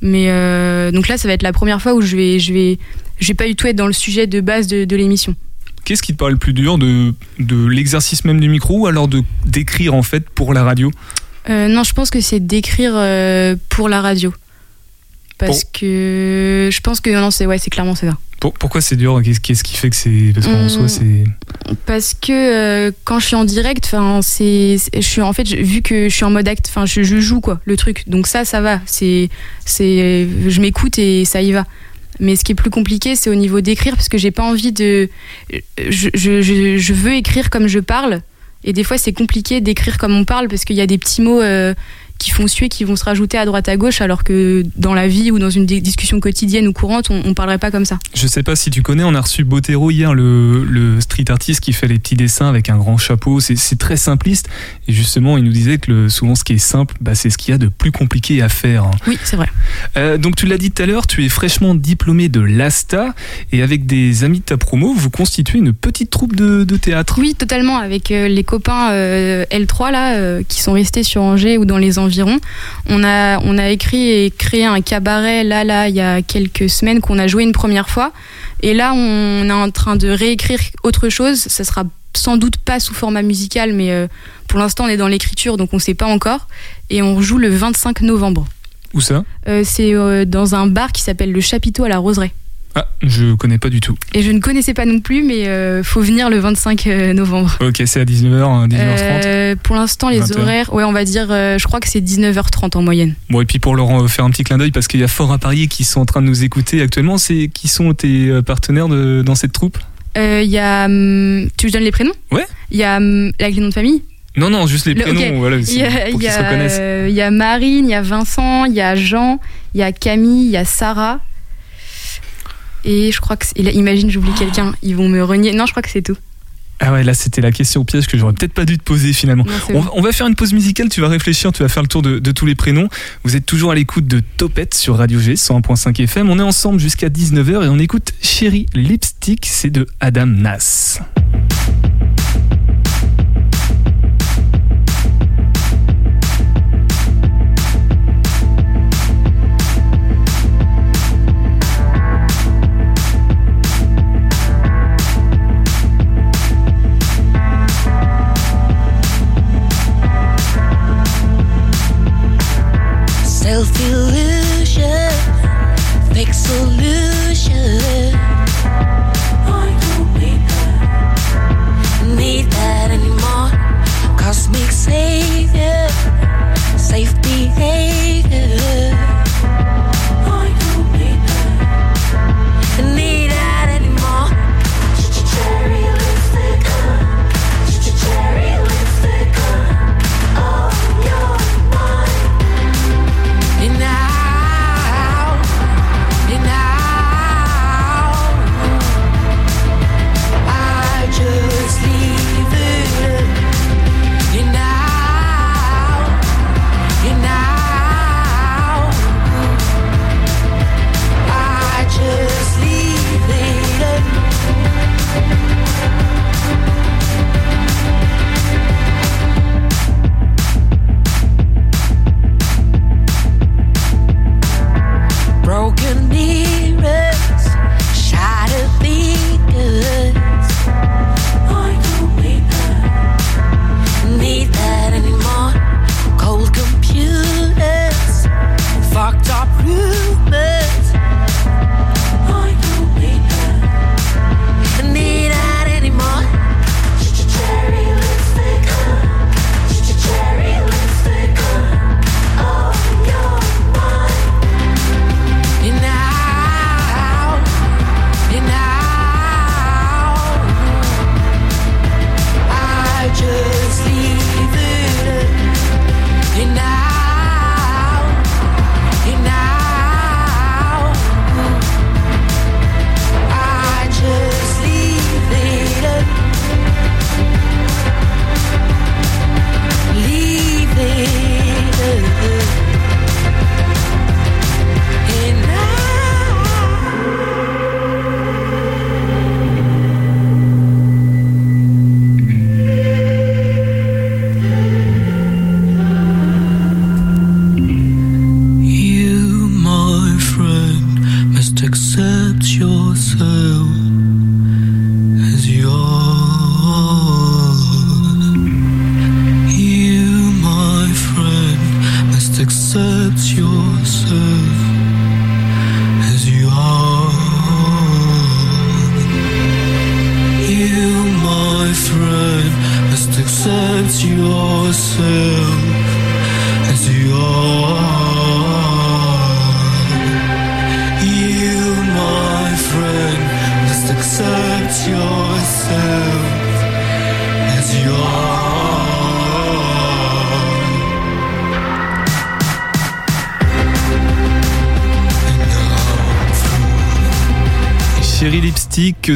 Mais euh, donc là, ça va être la première fois où je vais, je vais, je pas du tout être dans le sujet de base de, de l'émission. Qu'est-ce qui te paraît le plus dur de, de l'exercice même du micro ou alors de d'écrire en fait pour la radio? Euh, non, je pense que c'est d'écrire euh, pour la radio. Parce que je pense que non, c'est ouais, c'est clairement c'est ça. Pour- Pourquoi c'est dur Qu'est-ce qui fait que c'est parce qu'en Hum. c'est Parce que euh, quand je suis en direct, enfin c'est, c'est- je suis en fait je- vu que je suis en mode act, enfin je, je joue quoi le truc. Donc ça, ça va. C'est, c'est, je m'écoute et ça y va. Mais ce qui est plus compliqué, c'est au niveau d'écrire parce que j'ai pas envie de, je, je, je veux écrire comme je parle et des fois c'est compliqué d'écrire comme on parle parce qu'il y a des petits mots euh, qui font suer, qui vont se rajouter à droite à gauche, alors que dans la vie ou dans une di- discussion quotidienne ou courante, on, on parlerait pas comme ça. Je sais pas si tu connais, on a reçu Botero hier, le, le street artiste qui fait les petits dessins avec un grand chapeau. C'est très simpliste. Et justement, il nous disait que le- souvent ce qui est simple, bah, c'est ce qu'il y a de plus compliqué à faire. Oui, c'est vrai. Euh, donc tu l'as dit tout à l'heure, tu es fraîchement diplômé de l'ASTA et avec des amis de ta promo, vous constituez une petite troupe de, de théâtre. Oui, totalement. Avec euh, les copains euh, L3 là, euh, qui sont restés sur Angers ou dans les environs, on a on a écrit et créé un cabaret là là il y a quelques semaines qu'on a joué une première fois. Et là, on est en train de réécrire autre chose. Ça sera sans doute pas sous format musical, mais euh, pour l'instant, on est dans l'écriture, donc on sait pas encore. Et on joue le 25 novembre. Où ça? Euh, c'est euh, dans un bar qui s'appelle le Chapiteau à la Roseraie. Ah, je connais pas du tout. Et je ne connaissais pas non plus, mais euh, faut venir le 25 novembre. Ok, c'est à 19h, 19h30. Euh, pour l'instant, les 20. horaires, ouais, on va dire, euh, je crois que c'est 19h30 en moyenne. Bon, et puis pour leur euh, faire un petit clin d'œil, parce qu'il y a fort à parier qui sont en train de nous écouter actuellement, c'est qui sont tes euh, partenaires de, dans cette troupe? Euh, Il y a. hum, tu me donnes les prénoms? Ouais. Il y a. hum, Avec les noms de famille? Non, non, juste les Le- prénoms, voilà, Il y a, pour qu'ils se reconnaissent. euh, il y a Marine, il y a Vincent, il y a Jean, il y a Camille, il y a Sarah. Et je crois que. c'est- et là, Imagine, j'oublie quelqu'un. Ils vont me renier. Non, je crois que c'est tout. Ah ouais, là c'était la question au piège que j'aurais peut-être pas dû te poser finalement. Non, On, va- on va faire une pause musicale, tu vas réfléchir, tu vas faire le tour de, de tous les prénoms. Vous êtes toujours à l'écoute de Topette sur Radio G 101.5 FM. On est ensemble jusqu'à 19h et on écoute Chérie Lipstick, c'est de Adam Nas.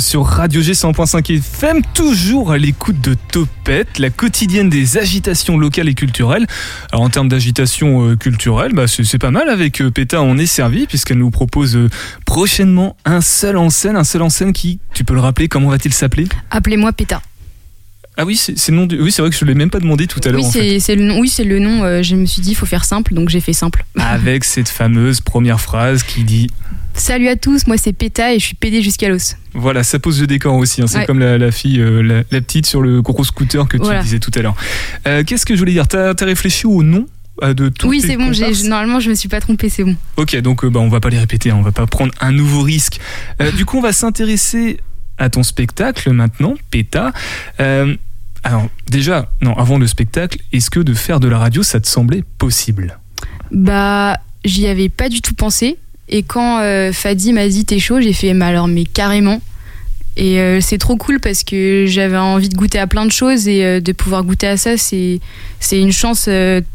Sur Radio G 100.5 FM, toujours à l'écoute de Topette, la quotidienne des agitations locales et culturelles. Alors en termes d'agitation euh, culturelle, bah, c'est pas mal avec euh, PETA, on est servi puisqu'elle nous propose euh, prochainement un seul en scène, un seul en scène qui, tu peux le rappeler, comment va-t-il s'appeler? Appelez-moi Péta. Ah oui, c'est nom. Oui, c'est vrai que je l'ai même pas demandé tout à l'heure Oui, en fait. c'est le nom. Oui, c'est le nom. euh, je me suis dit, il faut faire simple, donc j'ai fait simple. [LAUGHS] Avec cette fameuse première phrase qui dit Salut à tous, moi c'est Péta et je suis pédé jusqu'à l'os. Voilà, ça pose le décor aussi. hein. C'est Ouais. comme la, la fille, euh, la, la petite sur le gros scooter que tu Voilà. disais tout à l'heure. Euh, Qu'est-ce que je voulais dire? T'as as réfléchi au nom de Oui, c'est bon. Normalement, je me suis pas trompée, c'est bon. Ok, donc euh, bah, on va pas les répéter, hein, on va pas prendre un nouveau risque. Euh, du coup, on va s'intéresser à ton spectacle maintenant, PETA. Euh, alors, déjà, non, avant le spectacle, est-ce que de faire de la radio, ça te semblait possible? Bah, j'y avais pas du tout pensé. Et quand euh, Fadi m'a dit t'es chaud, j'ai fait mais alors mais carrément. Et euh, c'est trop cool parce que j'avais envie de goûter à plein de choses et de pouvoir goûter à ça, c'est c'est une chance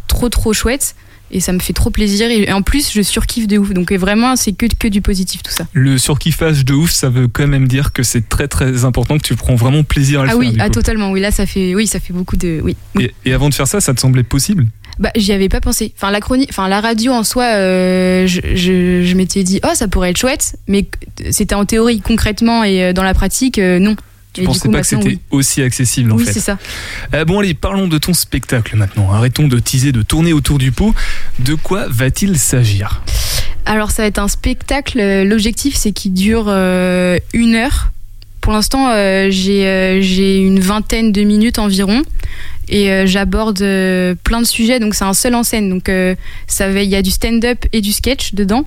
trop trop chouette. Et ça me fait trop plaisir. Et en plus, je surkiffe de ouf. Donc vraiment, c'est que, que du positif tout ça. Le surkiffage de ouf, ça veut quand même dire que c'est très très important, que tu prends vraiment plaisir à le Ah faire. oui, ah, coup. totalement. Oui, là, ça fait, oui, ça fait beaucoup de. Oui. oui. et, et avant de faire ça, ça te semblait possible? Bah, j'y avais pas pensé. Enfin, la chronique, enfin, la radio en soi, euh, je, je, je m'étais dit, oh, ça pourrait être chouette, mais c'était en théorie, concrètement et euh, dans la pratique, euh, non. Tu Et pensais coup, pas que c'était oui. aussi accessible en Oui, fait c'est ça. Euh, bon allez, parlons de ton spectacle maintenant. Arrêtons de teaser, de tourner autour du pot. De quoi va-t-il s'agir? Alors, ça va être un spectacle. euh, L'objectif, c'est qu'il dure euh, une heure. Pour l'instant, euh, j'ai une vingtaine de minutes environ. Et j'aborde plein de sujets. Donc, c'est un seul en scène. Donc, ça va- il y a du stand-up et du sketch dedans.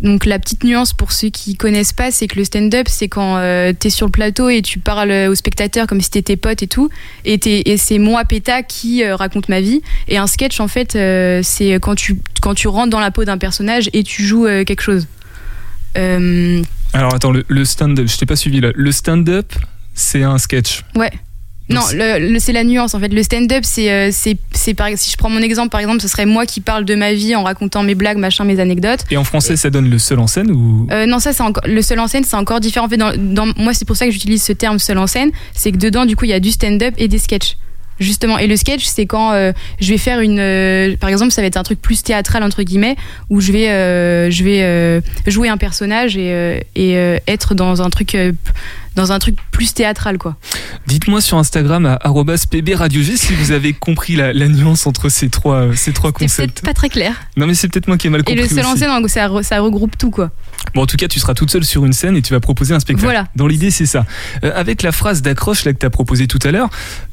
Donc la petite nuance pour ceux qui connaissent pas, c'est que le stand-up, c'est quand euh, t'es sur le plateau et tu parles aux spectateurs comme si t'étais pote et tout, et, t'es- et c'est moi Péta qui euh, raconte ma vie. Et un sketch, en fait, euh, c'est quand tu quand tu rentres dans la peau d'un personnage et tu joues quelque chose. Alors attends, le, le stand-up, je t'ai pas suivi là. Le stand-up, c'est un sketch. ouais. Non, c'est- le, le- c'est la nuance en fait. Le stand-up, c'est, euh, c'est, c'est par, si je prends mon exemple, par exemple, ce serait moi qui parle de ma vie en racontant mes blagues, machin, mes anecdotes. Et en français, ça donne le seul en scène ou? Euh, non, ça, c'est encore le seul en scène, c'est encore différent. En fait, dans, dans- moi, c'est pour ça que j'utilise ce terme seul en scène. C'est que dedans, du coup, il y a du stand-up et des sketchs. Justement, et le sketch, c'est quand euh, je vais faire une, euh, par exemple, ça va être un truc plus théâtral entre guillemets, où je vais, euh, je vais euh, jouer un personnage et, euh, et euh, être dans un truc, euh, dans un truc plus théâtral, quoi. Dites-moi sur Instagram à @pbradiog si vous avez compris la, la nuance entre ces trois euh, ces trois C'est concepts. pas très clair. Non mais c'est peut-être moi qui ai mal Et compris. le seul en scène, ça, re- ça regroupe tout, quoi. Bon en tout cas, tu seras toute seule sur une scène et tu vas proposer un spectacle. Voilà. Dans l'idée, c'est ça. Euh, avec la phrase d'accroche là que tu as proposée tout à l'heure,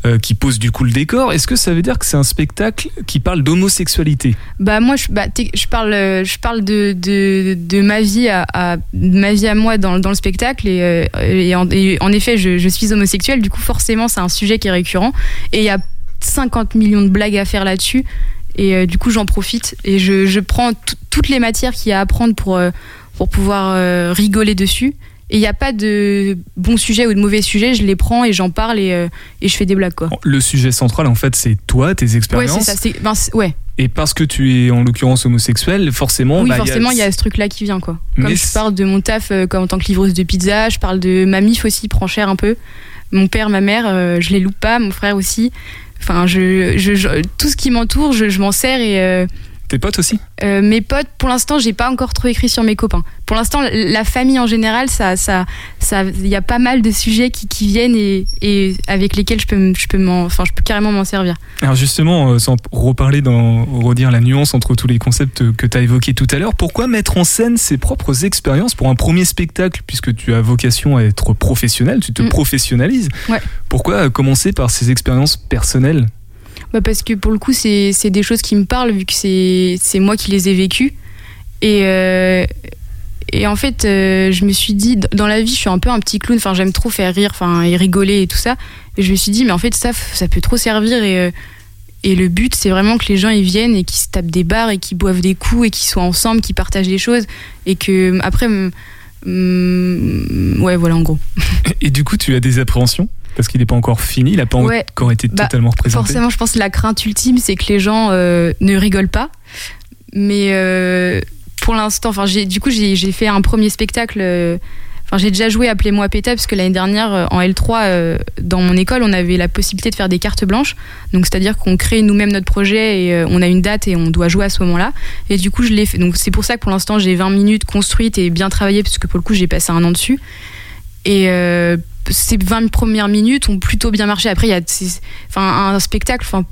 euh, qui pose du coup le décor, est-ce que ça veut dire que c'est un spectacle qui parle d'homosexualité? Bah moi je, bah, je parle je parle de, de, de ma vie à, ma vie à moi dans, dans le spectacle et, euh, et, en, et en effet je, suis homosexuelle du coup forcément c'est un sujet qui est récurrent. Et il y a 50 millions de blagues à faire là-dessus. Et euh, du coup j'en profite et je, prends toutes les matières qu'il y a à apprendre pour euh, pour pouvoir euh, rigoler dessus il n'y a pas de bons sujets ou de mauvais sujets je les prends et j'en parle et, euh, et je fais des blagues quoi Bon, Le sujet central, en fait, c'est toi, tes ouais expériences. c'est ça ben, ouais Et parce que tu es en l'occurrence homosexuel, forcément. oui, bah, forcément, il y, a ce truc-là qui vient, quoi. Comme Mais je parle de mon taf euh, comme en tant que livreuse de pizza, je parle de ma mif aussi, prend cher un peu. Mon père, ma mère, euh, je les loupe pas, mon frère aussi. Enfin, je, je- je- tout ce qui m'entoure, je, je m'en sers et euh, Tes potes aussi euh, mes potes, pour l'instant, j'ai pas encore trop écrit sur mes copains. Pour l'instant, la famille en général, ça, ça, ça, il y a pas mal de sujets qui, qui viennent et, et avec lesquels je peux, je peux m'en, enfin, je peux carrément m'en servir. Alors justement, euh, sans reparler, dans, redire la nuance entre tous les concepts que tu as évoqués tout à l'heure, pourquoi mettre en scène ses propres expériences pour un premier spectacle, puisque tu as vocation à être professionnel, tu te Mm. professionnalises Ouais. Pourquoi commencer par ces expériences personnelles? Bah parce que pour le coup, c'est des choses qui me parlent vu que c'est moi qui les ai vécues. Et, euh, et en fait, euh, je me suis dit, dans la vie, je suis un peu un petit clown. J'aime trop faire rire, et rigoler et tout ça. Et je me suis dit, mais en fait, ça, ça peut trop servir. Et, euh, et le but, c'est vraiment que les gens ils viennent et qu'ils se tapent des barres et qu'ils boivent des coups et qu'ils soient ensemble, qu'ils partagent des choses. Et que après, ouais, voilà, en gros. [LAUGHS] Et du coup, tu as des appréhensions? Parce qu'il n'est pas encore fini, il n'a pas Ouais. encore été Bah, totalement représenté. Forcément, je pense que la crainte ultime, c'est que les gens euh, ne rigolent pas. Mais euh, pour l'instant, enfin, du coup, j'ai, fait un premier spectacle. euh, Enfin, j'ai déjà joué Appelez-moi Péta, parce que l'année dernière, en L3, euh, dans mon école, on avait la possibilité de faire des cartes blanches. Donc, c'est-à-dire qu'on crée nous-mêmes notre projet et euh, on a une date et on doit jouer à ce moment-là. Et du coup, je l'ai fait. Donc, c'est pour ça que pour l'instant, j'ai 20 minutes construites et bien travaillées, parce que pour le coup, j'ai passé un an dessus. Et euh, ces 20 premières minutes ont plutôt bien marché. Après, il y a enfin, un spectacle, enfin,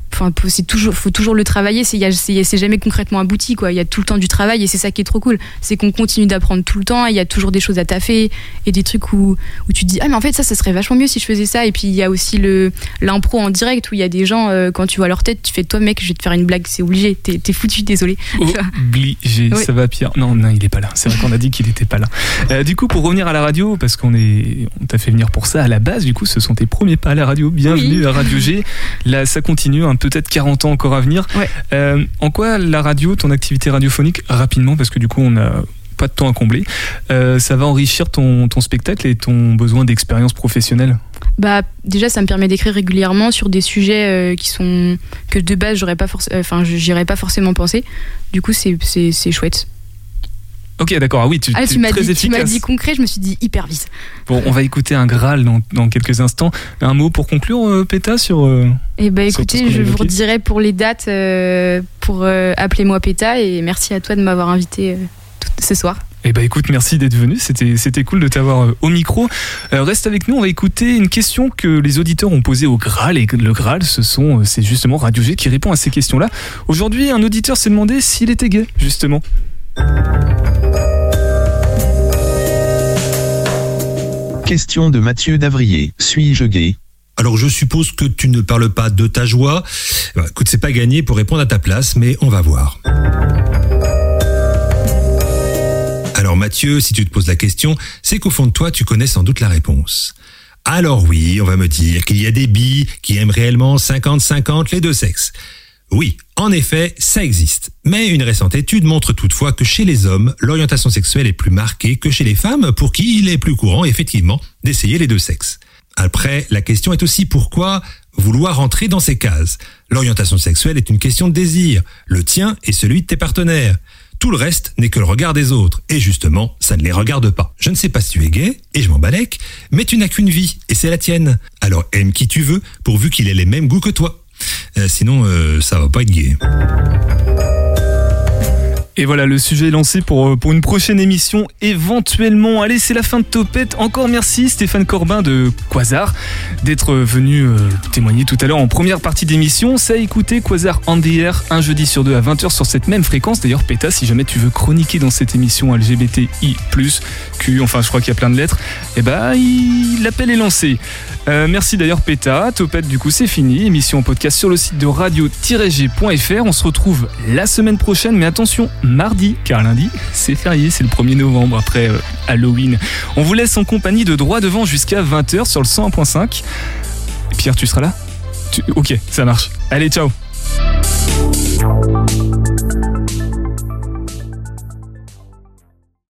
c'est toujours, faut toujours le travailler. C'est jamais concrètement abouti. Quoi. Il y a tout le temps du travail et c'est ça qui est trop cool. C'est qu'on continue d'apprendre tout le temps. et Il y a toujours des choses à taffer et des trucs où, où tu te dis Ah, mais en fait, ça, ça serait vachement mieux si je faisais ça. Et puis, il y a aussi le l'impro en direct où il y a des gens, euh, quand tu vois leur tête, tu fais Toi, mec, je vais te faire une blague. C'est obligé. T'es t'es foutu, désolé. [LAUGHS] Obligé, Oui. ça va Pierre? Non, non, il est pas là. C'est vrai qu'on a dit qu'il était pas là. Euh, du coup, pour revenir à la radio, parce qu'on est, on t'a fait venir pour ça à la base. Du coup, ce sont tes premiers pas à la radio. Bienvenue Oui. à Radio G. Là, ça continue. hein, Peut-être 40 ans encore à venir. Ouais. Euh, en quoi la radio, ton activité radiophonique, rapidement, parce que du coup, on a pas de temps à combler, euh, ça va enrichir ton, ton spectacle et ton besoin d'expérience professionnelle? Bah déjà ça me permet d'écrire régulièrement sur des sujets euh, qui sont que de base j'aurais pas pas forcément penser. Du coup c'est chouette. Ok, d'accord. Ah oui, tu, Ah tu m'as très dit tu m'as efficace. dit concret, je me suis dit hyper vite. Bon, on va écouter un Graal dans, dans quelques instants. Un mot pour conclure, euh, Péta, sur. euh, Sur tout ce écoutez, je vous redirai pour les dates euh, pour euh, appelez-moi Péta et merci à toi de m'avoir invité tout- ce soir. Eh ben écoute, merci d'être venu. C'était c'était cool de t'avoir au micro. Reste avec nous. On va écouter une question que les auditeurs ont posée au Graal et le Graal, ce sont c'est justement Radio G qui répond à ces questions-là. Aujourd'hui, un auditeur s'est demandé s'il était gay, justement. Question de Mathieu Davrier. Suis-je gay? Alors je suppose que tu ne parles pas de ta joie. Bah, écoute, c'est pas gagné pour répondre à ta place, mais on va voir. Alors Mathieu, si tu te poses la question, c'est qu'au fond de toi, tu connais sans doute la réponse. Alors oui, on va me dire qu'il y a des billes qui aiment réellement 50-50 les deux sexes. Oui, en effet, ça existe. Mais une récente étude montre toutefois que chez les hommes, l'orientation sexuelle est plus marquée que chez les femmes, pour qui il est plus courant, effectivement, d'essayer les deux sexes. Après, la question est aussi pourquoi vouloir rentrer dans ces cases. L'orientation sexuelle est une question de désir, le tien et celui de tes partenaires. Tout le reste n'est que le regard des autres, et justement, ça ne les regarde pas. Je ne sais pas si tu es gay, et je m'en balèque, mais tu n'as qu'une vie, et c'est la tienne. Alors aime qui tu veux, pourvu qu'il ait les mêmes goûts que toi. Euh, sinon, euh, ça va pas être gay. Et voilà, le sujet est lancé pour, euh, pour une prochaine émission éventuellement. Allez, c'est la fin de Topette. Encore merci Stéphane Corbin de Quasar d'être venu euh, témoigner tout à l'heure en première partie d'émission. Ça a écouté Quasar the Air un jeudi sur deux à 20h sur cette même fréquence. D'ailleurs, Péta, si jamais tu veux chroniquer dans cette émission LGBTI+, Q, enfin je crois qu'il y a plein de lettres, eh ben, l'appel est lancé. Euh, merci d'ailleurs Péta. Topette, du coup, c'est fini. Émission en podcast sur le site de radio-g.fr. On se retrouve la semaine prochaine, mais attention, mardi, car lundi, c'est férié, c'est le 1er novembre après euh, Halloween. On vous laisse en compagnie de droit devant jusqu'à 20h sur le 101.5. Pierre, tu seras là? Ok, ça marche. Allez, ciao